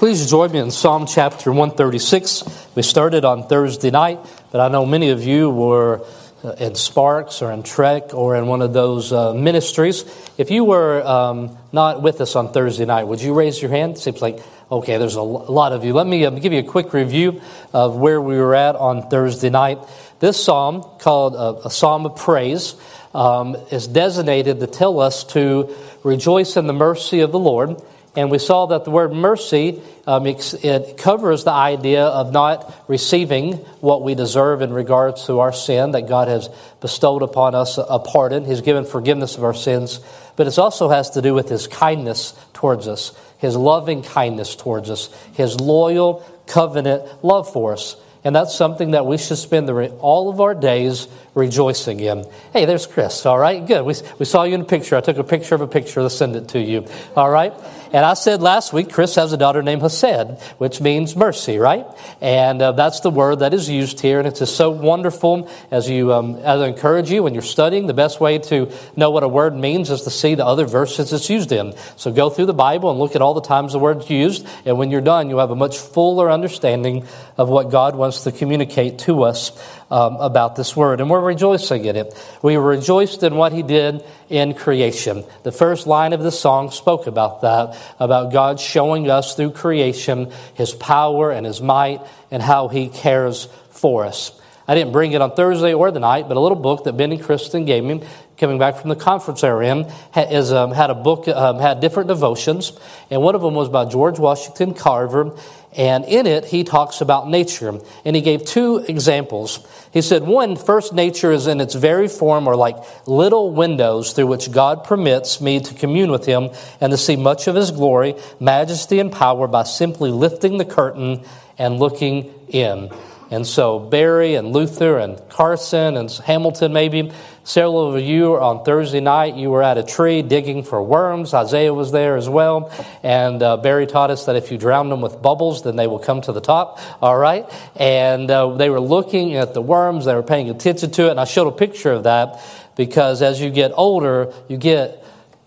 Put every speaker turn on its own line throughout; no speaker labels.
Please join me in Psalm chapter 136. We started on Thursday night, but I know many of you were uh, in Sparks or in Trek or in one of those uh, ministries. If you were um, not with us on Thursday night, would you raise your hand? Seems like, okay, there's a lot of you. Let me uh, give you a quick review of where we were at on Thursday night. This psalm, called uh, a psalm of praise, um, is designated to tell us to rejoice in the mercy of the Lord and we saw that the word mercy, um, it covers the idea of not receiving what we deserve in regards to our sin, that God has bestowed upon us a pardon. He's given forgiveness of our sins. But it also has to do with His kindness towards us, His loving kindness towards us, His loyal covenant love for us. And that's something that we should spend the, all of our days rejoicing in. Hey, there's Chris. All right, good. We, we saw you in a picture. I took a picture of a picture to send it to you. All right. And I said last week, Chris has a daughter named Hesed, which means mercy, right? And uh, that's the word that is used here. And it's just so wonderful as you, um, as I encourage you when you're studying, the best way to know what a word means is to see the other verses it's used in. So go through the Bible and look at all the times the word's used. And when you're done, you'll have a much fuller understanding of what God wants to communicate to us um, about this word. And we're rejoicing in it. We rejoiced in what he did in creation. The first line of the song spoke about that, about God showing us through creation his power and his might and how he cares for us. I didn't bring it on Thursday or the night, but a little book that Ben and Kristen gave me, coming back from the conference were in, is, um, had a book, um, had different devotions, and one of them was by George Washington Carver, and in it, he talks about nature. And he gave two examples. He said, one, first nature is in its very form, or like little windows through which God permits me to commune with him and to see much of his glory, majesty, and power by simply lifting the curtain and looking in. And so Barry and Luther and Carson and Hamilton, maybe several of you on Thursday night, you were at a tree digging for worms. Isaiah was there as well. And uh, Barry taught us that if you drown them with bubbles, then they will come to the top. All right. And uh, they were looking at the worms. They were paying attention to it. And I showed a picture of that because as you get older, you get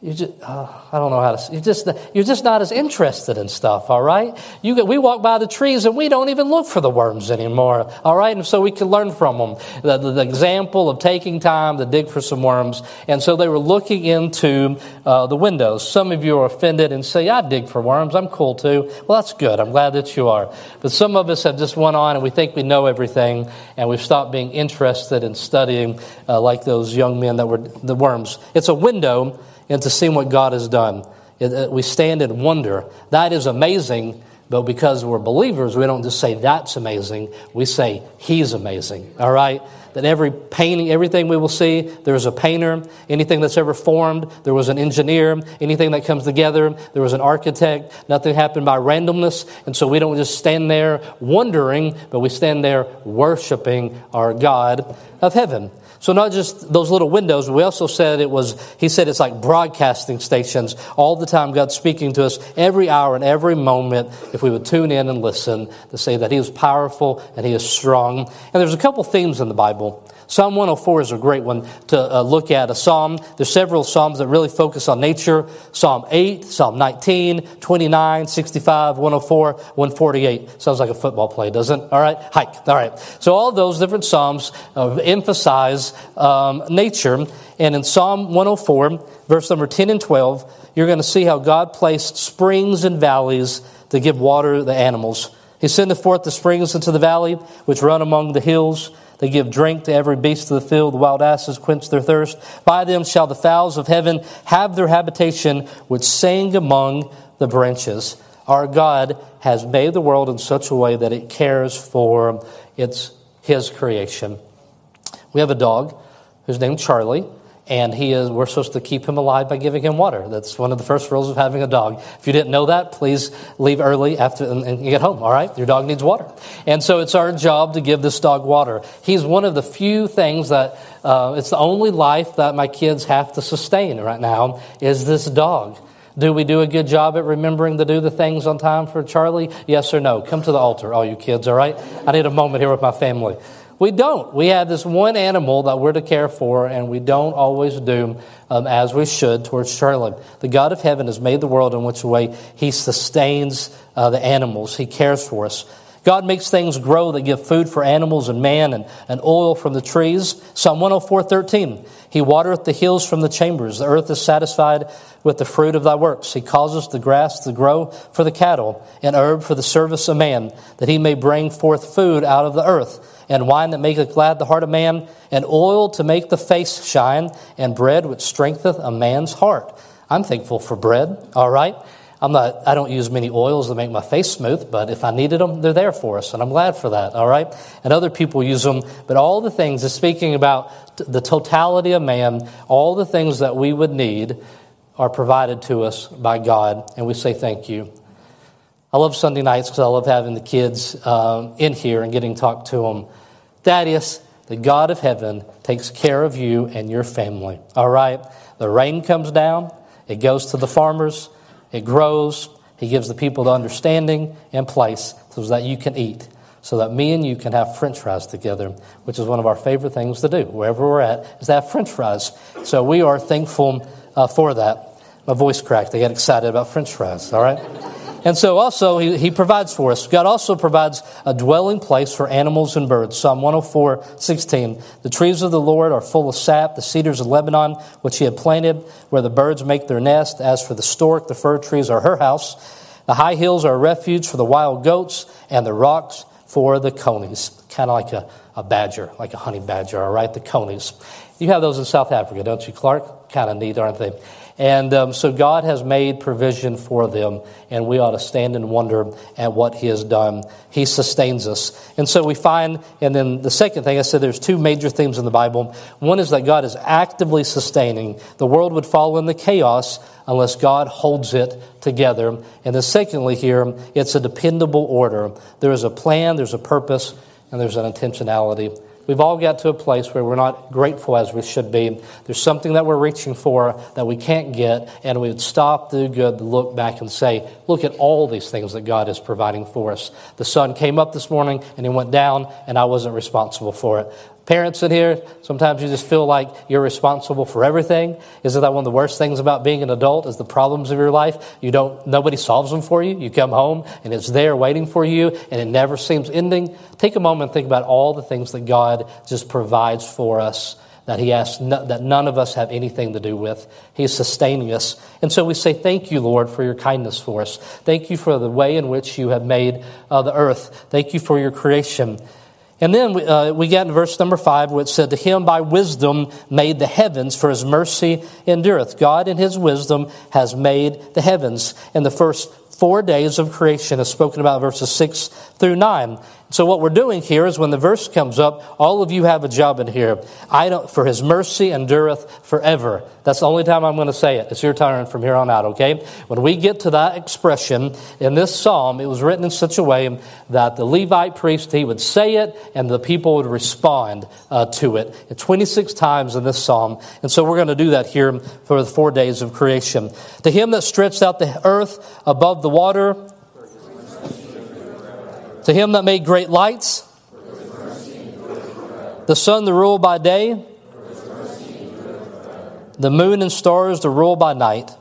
you just, uh, I don't know how to, you're just, you're just not as interested in stuff, all right? You we walk by the trees and we don't even look for the worms anymore, all right? And so we can learn from them. The, the, the example of taking time to dig for some worms. And so they were looking into uh, the windows. Some of you are offended and say, I dig for worms. I'm cool too. Well, that's good. I'm glad that you are. But some of us have just went on and we think we know everything and we've stopped being interested in studying uh, like those young men that were the worms. It's a window into seeing what God has done. We stand in wonder. That is amazing, but because we're believers, we don't just say that's amazing. We say He's amazing. All right? That every painting, everything we will see, there's a painter. Anything that's ever formed, there was an engineer. Anything that comes together, there was an architect. Nothing happened by randomness. And so we don't just stand there wondering, but we stand there worshiping our God of heaven. So not just those little windows, we also said it was, he said it's like broadcasting stations. All the time God's speaking to us every hour and every moment if we would tune in and listen to say that he is powerful and he is strong. And there's a couple themes in the Bible. Psalm 104 is a great one to uh, look at. A psalm, there's several psalms that really focus on nature. Psalm 8, Psalm 19, 29, 65, 104, 148. Sounds like a football play, doesn't it? All right, hike. All right. So all those different psalms uh, emphasize um, nature. And in Psalm 104, verse number 10 and 12, you're going to see how God placed springs and valleys to give water to the animals. He sendeth forth the springs into the valley, which run among the hills. They give drink to every beast of the field. The wild asses quench their thirst. By them shall the fowls of heaven have their habitation, which sing among the branches. Our God has made the world in such a way that it cares for its His creation. We have a dog who's named Charlie and he is we're supposed to keep him alive by giving him water that's one of the first rules of having a dog if you didn't know that please leave early after and, and get home all right your dog needs water and so it's our job to give this dog water he's one of the few things that uh, it's the only life that my kids have to sustain right now is this dog do we do a good job at remembering to do the things on time for Charlie? Yes or no? Come to the altar, all you kids, all right? I need a moment here with my family. We don't. We have this one animal that we're to care for, and we don't always do um, as we should towards Charlotte. The God of heaven has made the world in which way He sustains uh, the animals, He cares for us. God makes things grow that give food for animals and man and, and oil from the trees. Psalm 104 13. He watereth the hills from the chambers. The earth is satisfied with the fruit of thy works. He causes the grass to grow for the cattle and herb for the service of man, that he may bring forth food out of the earth, and wine that maketh glad the heart of man, and oil to make the face shine, and bread which strengtheneth a man's heart. I'm thankful for bread, all right? I'm not, I don't use many oils to make my face smooth, but if I needed them, they're there for us, and I'm glad for that, all right? And other people use them, but all the things, is speaking about the totality of man, all the things that we would need are provided to us by God, and we say thank you. I love Sunday nights because I love having the kids um, in here and getting to talk to them. Thaddeus, the God of heaven takes care of you and your family, all right? The rain comes down, it goes to the farmers, it grows. He gives the people the understanding and place so that you can eat, so that me and you can have french fries together, which is one of our favorite things to do, wherever we're at, is to have french fries. So we are thankful uh, for that. My voice cracked. I got excited about french fries, all right? And so also he, he, provides for us. God also provides a dwelling place for animals and birds. Psalm 104, 16. The trees of the Lord are full of sap, the cedars of Lebanon, which he had planted, where the birds make their nest. As for the stork, the fir trees are her house. The high hills are a refuge for the wild goats, and the rocks for the conies. Kind of like a, a badger, like a honey badger, all right? The conies. You have those in South Africa, don't you, Clark? Kind of neat, aren't they? And um, so God has made provision for them, and we ought to stand and wonder at what He has done. He sustains us. And so we find, and then the second thing I said, there's two major themes in the Bible. One is that God is actively sustaining. The world would fall into chaos unless God holds it together. And then secondly, here, it's a dependable order. There is a plan, there's a purpose, and there's an intentionality. We've all got to a place where we're not grateful as we should be. There's something that we're reaching for that we can't get, and we would stop, do good, look back and say, look at all these things that God is providing for us. The sun came up this morning and it went down, and I wasn't responsible for it. Parents in here, sometimes you just feel like you're responsible for everything. Isn't that one of the worst things about being an adult is the problems of your life? You don't, nobody solves them for you. You come home and it's there waiting for you and it never seems ending. Take a moment and think about all the things that God just provides for us that he asks that none of us have anything to do with. He's sustaining us. And so we say, thank you, Lord, for your kindness for us. Thank you for the way in which you have made uh, the earth. Thank you for your creation. And then we, uh, we get in verse number five which said, To him by wisdom made the heavens, for his mercy endureth. God in his wisdom has made the heavens. And the first four days of creation is spoken about verses six through nine. So what we're doing here is when the verse comes up, all of you have a job in here. I don't, for his mercy endureth forever. That's the only time I'm going to say it. It's your turn from here on out, okay? When we get to that expression in this psalm, it was written in such a way that the Levite priest, he would say it and the people would respond uh, to it. 26 times in this psalm. And so we're going to do that here for the four days of creation. To him that stretched out the earth above the water, to him that made great lights, the sun to rule by day, the moon and stars to rule by night.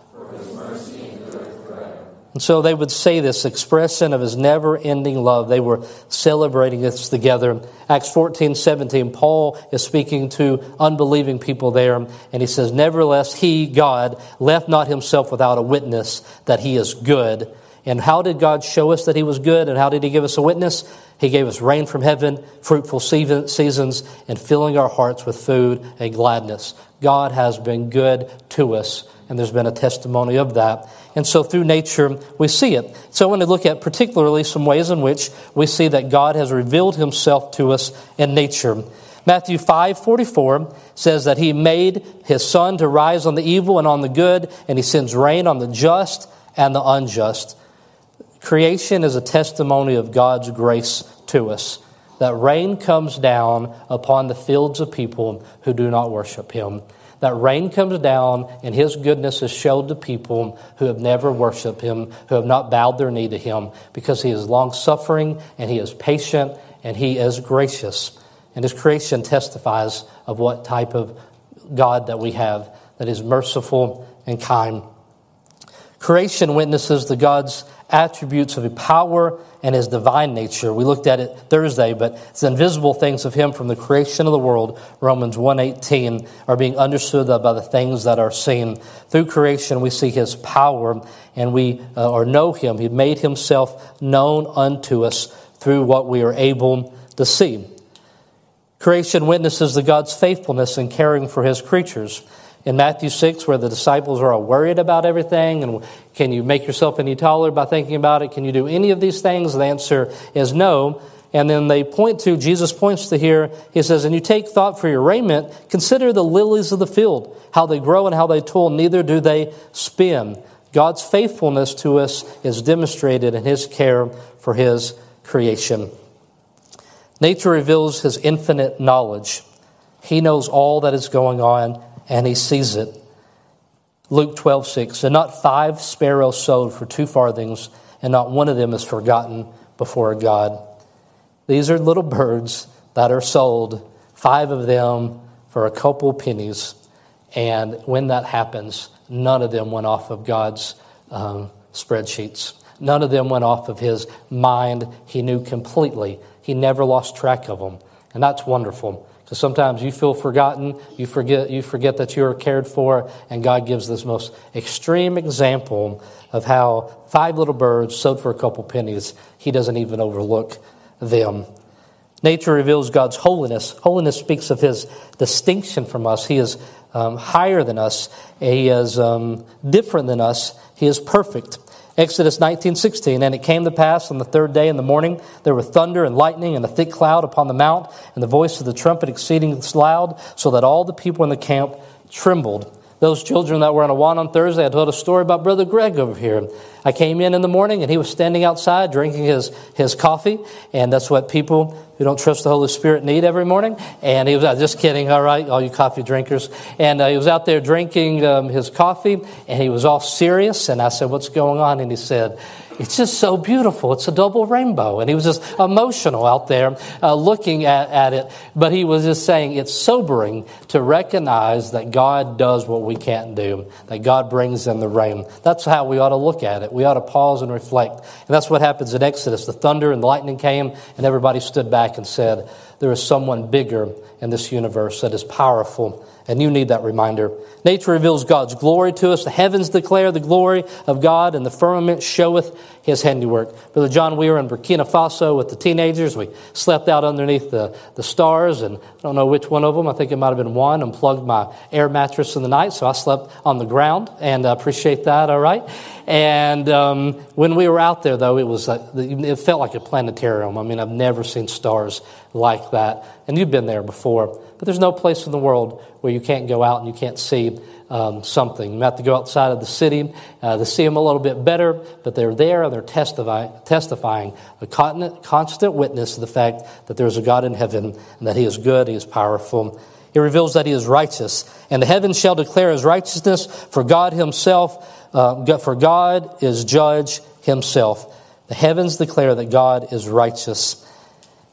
And so they would say this expression of his never ending love. They were celebrating this together. Acts 14, 17, Paul is speaking to unbelieving people there, and he says, Nevertheless, he, God, left not himself without a witness that he is good and how did God show us that He was good? And how did He give us a witness? He gave us rain from heaven, fruitful seasons, and filling our hearts with food and gladness. God has been good to us, and there's been a testimony of that. And so through nature, we see it. So I want to look at particularly some ways in which we see that God has revealed Himself to us in nature. Matthew 5:44 says that he made his sun to rise on the evil and on the good and he sends rain on the just and the unjust. Creation is a testimony of God's grace to us. That rain comes down upon the fields of people who do not worship Him. That rain comes down and His goodness is showed to people who have never worshiped Him, who have not bowed their knee to Him, because He is long suffering and He is patient and He is gracious. And his creation testifies of what type of God that we have, that is merciful and kind. Creation witnesses the God's attributes of the power and his divine nature. We looked at it Thursday, but it's invisible things of him from the creation of the world, Romans 1:18, are being understood by the things that are seen. Through creation we see his power and we uh, or know him. He made himself known unto us through what we are able to see. Creation witnesses the God's faithfulness in caring for his creatures in Matthew 6, where the disciples are all worried about everything, and can you make yourself any taller by thinking about it? Can you do any of these things? The answer is no. And then they point to, Jesus points to here, he says, And you take thought for your raiment, consider the lilies of the field, how they grow and how they toil, neither do they spin. God's faithfulness to us is demonstrated in his care for his creation. Nature reveals his infinite knowledge. He knows all that is going on and he sees it. Luke 12, 6. And not five sparrows sold for two farthings, and not one of them is forgotten before God. These are little birds that are sold, five of them for a couple pennies. And when that happens, none of them went off of God's um, spreadsheets. None of them went off of his mind. He knew completely. He never lost track of them. And that's wonderful. Because sometimes you feel forgotten, you forget, you forget that you are cared for, and God gives this most extreme example of how five little birds sold for a couple pennies, He doesn't even overlook them. Nature reveals God's holiness. Holiness speaks of His distinction from us. He is um, higher than us, He is um, different than us, He is perfect. Exodus 19:16 and it came to pass on the third day in the morning there were thunder and lightning and a thick cloud upon the mount and the voice of the trumpet exceeding loud so that all the people in the camp trembled those children that were on Awana on Thursday, I told a story about Brother Greg over here. I came in in the morning and he was standing outside drinking his, his coffee, and that's what people who don't trust the Holy Spirit need every morning. And he was just kidding, all right, all you coffee drinkers. And uh, he was out there drinking um, his coffee, and he was all serious. And I said, What's going on? And he said, it's just so beautiful. It's a double rainbow. And he was just emotional out there uh, looking at, at it. But he was just saying it's sobering to recognize that God does what we can't do, that God brings in the rain. That's how we ought to look at it. We ought to pause and reflect. And that's what happens in Exodus. The thunder and the lightning came, and everybody stood back and said, There is someone bigger in this universe that is powerful and you need that reminder. Nature reveals God's glory to us. The heavens declare the glory of God, and the firmament showeth his handiwork. Brother John, we were in Burkina Faso with the teenagers. We slept out underneath the, the stars, and I don't know which one of them. I think it might have been one. Unplugged my air mattress in the night, so I slept on the ground, and I appreciate that, all right? And um, when we were out there, though, it was uh, it felt like a planetarium. I mean, I've never seen stars like that. And you've been there before. But there's no place in the world where you can't go out and you can't see um, something. You have to go outside of the city uh, to see them a little bit better, but they're there they're testify, testifying a constant witness to the fact that there's a God in heaven and that He is good, He is powerful. He reveals that He is righteous. And the heavens shall declare His righteousness, for God Himself, uh, for God is judge Himself. The heavens declare that God is righteous.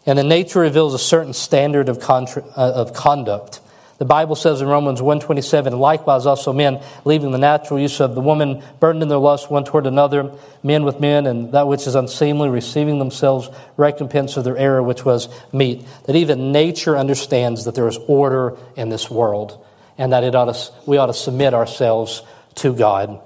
And the nature reveals a certain standard of, contra- uh, of conduct. The Bible says in Romans 1.27, likewise also men, leaving the natural use of the woman, burdened in their lust one toward another, men with men, and that which is unseemly, receiving themselves recompense of their error, which was meet. That even nature understands that there is order in this world, and that it ought to, we ought to submit ourselves to God.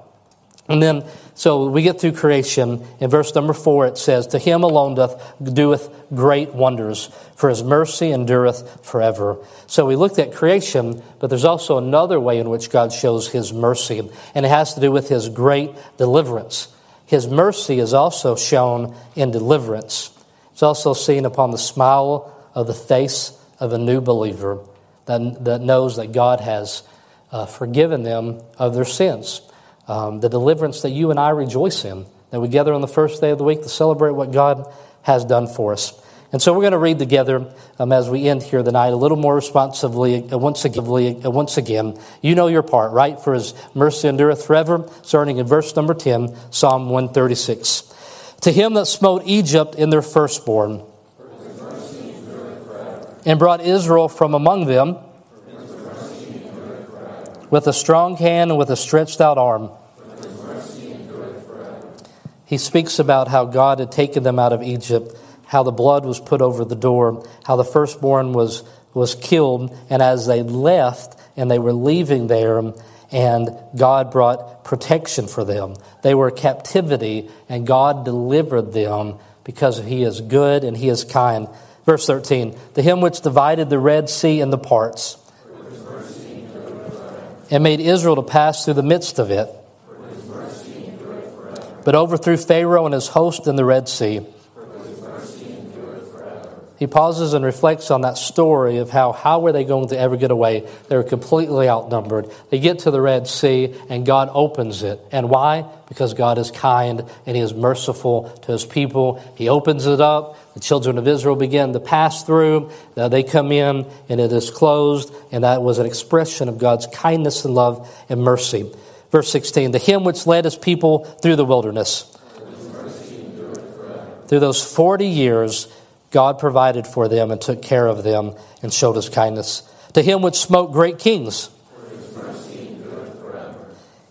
And then, so we get through creation. In verse number four, it says, To him alone doth, doeth great wonders, for his mercy endureth forever. So we looked at creation, but there's also another way in which God shows his mercy, and it has to do with his great deliverance. His mercy is also shown in deliverance. It's also seen upon the smile of the face of a new believer that, that knows that God has uh, forgiven them of their sins um, the deliverance that you and I rejoice in, that we gather on the first day of the week to celebrate what God has done for us. And so we're going to read together um, as we end here tonight a little more responsively, uh, once, again, uh, once again. You know your part, right? For his mercy endureth forever, starting in verse number 10, Psalm 136. To him that smote Egypt in their firstborn, and brought Israel from among them with a strong hand and with a stretched out arm. He speaks about how God had taken them out of Egypt, how the blood was put over the door, how the firstborn was, was killed, and as they left and they were leaving there, and God brought protection for them. They were captivity, and God delivered them because He is good and He is kind. Verse 13 The him which divided the Red Sea into parts and made Israel to pass through the midst of it, but overthrew Pharaoh and his host in the Red Sea. He pauses and reflects on that story of how how were they going to ever get away? They were completely outnumbered. They get to the Red Sea and God opens it. And why? Because God is kind and he is merciful to his people. He opens it up. The children of Israel begin to pass through. Now they come in and it is closed. And that was an expression of God's kindness and love and mercy. Verse 16, the him which led his people through the wilderness. Through those 40 years, God provided for them and took care of them and showed his kindness. To him which smote great kings.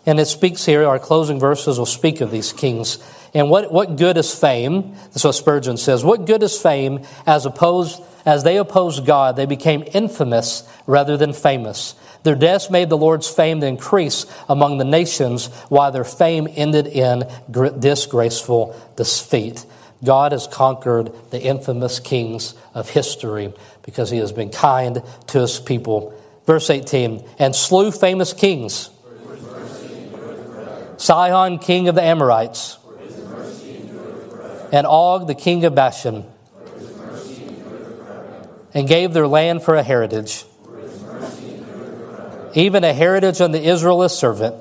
And it speaks here, our closing verses will speak of these kings. And what, what good is fame? That's what Spurgeon says. What good is fame as opposed as they opposed God, they became infamous rather than famous. Their deaths made the Lord's fame increase among the nations, while their fame ended in disgraceful defeat. God has conquered the infamous kings of history because he has been kind to his people. Verse 18, and slew famous kings. Sihon, king of the Amorites, and Og, the king of Bashan, and gave their land for a heritage, even a heritage unto Israel as servant.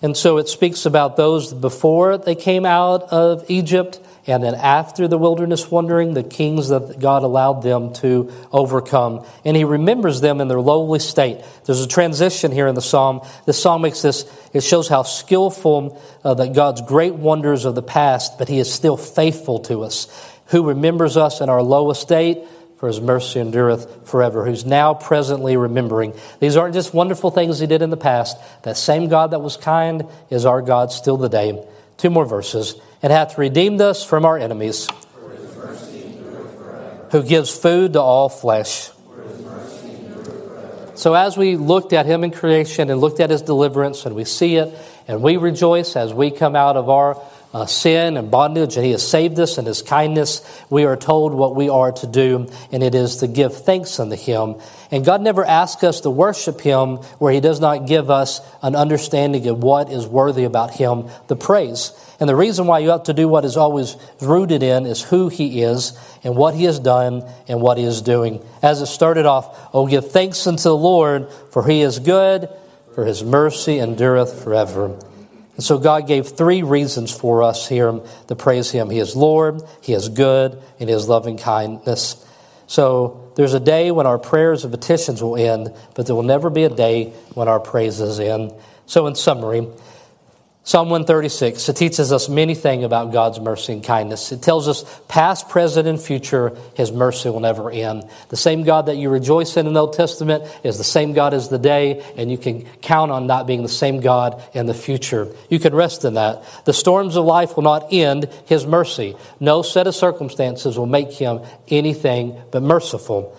And so it speaks about those before they came out of Egypt and then after the wilderness wandering, the kings that God allowed them to overcome. And he remembers them in their lowly state. There's a transition here in the psalm. This psalm makes this, it shows how skillful uh, that God's great wonders of the past, but he is still faithful to us. Who remembers us in our low estate, for his mercy endureth forever, who's now presently remembering. These aren't just wonderful things he did in the past. That same God that was kind is our God still today. Two more verses. And hath redeemed us from our enemies, who gives food to all flesh. So, as we looked at him in creation and looked at his deliverance, and we see it, and we rejoice as we come out of our uh, sin and bondage, and He has saved us in His kindness. We are told what we are to do, and it is to give thanks unto Him. And God never asks us to worship Him where He does not give us an understanding of what is worthy about Him, the praise. And the reason why you have to do what is always rooted in is who He is and what He has done and what He is doing. As it started off, oh, give thanks unto the Lord, for He is good, for His mercy endureth forever. And so God gave three reasons for us here to praise Him. He is Lord, He is good, and He is loving kindness. So there's a day when our prayers and petitions will end, but there will never be a day when our praises end. So, in summary, Psalm 136, it teaches us many things about God's mercy and kindness. It tells us past, present, and future, His mercy will never end. The same God that you rejoice in in the Old Testament is the same God as the day, and you can count on not being the same God in the future. You can rest in that. The storms of life will not end His mercy. No set of circumstances will make Him anything but merciful.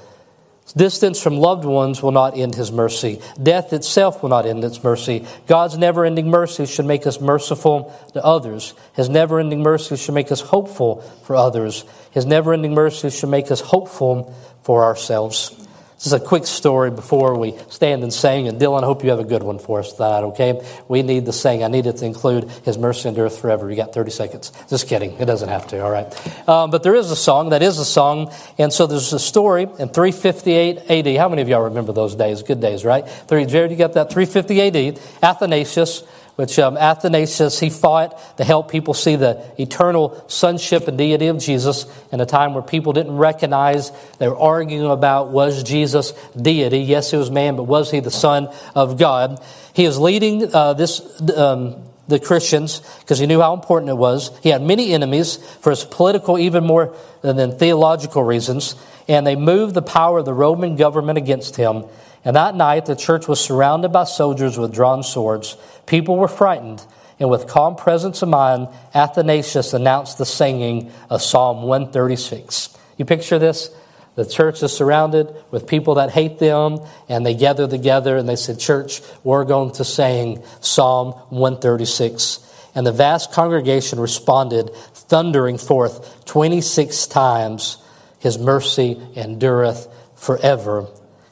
Distance from loved ones will not end his mercy. Death itself will not end its mercy. God's never ending mercy should make us merciful to others. His never ending mercy should make us hopeful for others. His never ending mercy should make us hopeful for ourselves. This is a quick story before we stand and sing. And Dylan, I hope you have a good one for us tonight, okay? We need the sing. I need it to include His mercy endureth forever. You got 30 seconds. Just kidding. It doesn't have to, all right? Um, but there is a song. That is a song. And so there's a story in 358 AD. How many of y'all remember those days? Good days, right? Three, Jared, you got that? 350 AD. Athanasius which um, Athanasius, he fought to help people see the eternal sonship and deity of Jesus in a time where people didn't recognize, they were arguing about was Jesus deity? Yes, he was man, but was he the Son of God? He is leading uh, this. Um, the Christians because he knew how important it was. He had many enemies for his political, even more than theological reasons, and they moved the power of the Roman government against him. And that night, the church was surrounded by soldiers with drawn swords. People were frightened, and with calm presence of mind, Athanasius announced the singing of Psalm 136. You picture this? The church is surrounded with people that hate them, and they gather together and they said, Church, we're going to sing Psalm 136. And the vast congregation responded, thundering forth 26 times, His mercy endureth forever.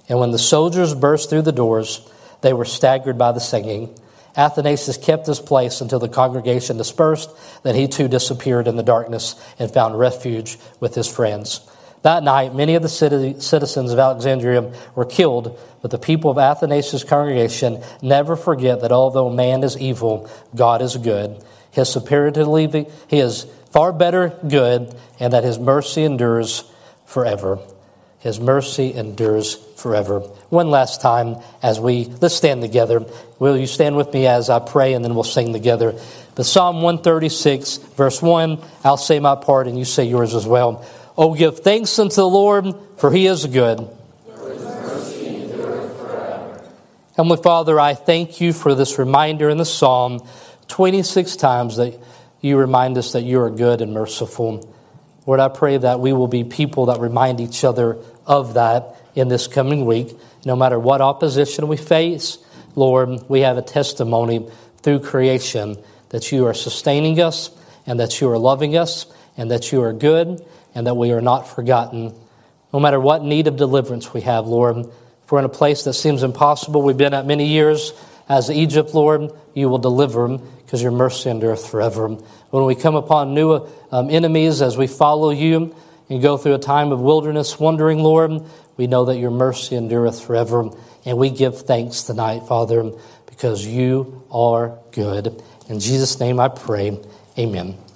And when the soldiers burst through the doors, they were staggered by the singing. Athanasius kept his place until the congregation dispersed, then he too disappeared in the darkness and found refuge with his friends. That night, many of the citizens of Alexandria were killed, but the people of Athanasius' congregation never forget that although man is evil, God is good. His superiority, he is far better good, and that his mercy endures forever. His mercy endures forever. One last time as we, let's stand together. Will you stand with me as I pray and then we'll sing together? The Psalm 136, verse 1, I'll say my part and you say yours as well. Oh, give thanks unto the Lord, for he is good. Heavenly Father, I thank you for this reminder in the psalm 26 times that you remind us that you are good and merciful. Lord, I pray that we will be people that remind each other of that in this coming week. No matter what opposition we face, Lord, we have a testimony through creation that you are sustaining us and that you are loving us and that you are good and that we are not forgotten. No matter what need of deliverance we have, Lord, if we're in a place that seems impossible, we've been at many years as Egypt, Lord, you will deliver because your mercy endureth forever. When we come upon new um, enemies as we follow you and go through a time of wilderness wandering, Lord, we know that your mercy endureth forever. And we give thanks tonight, Father, because you are good. In Jesus' name I pray. Amen.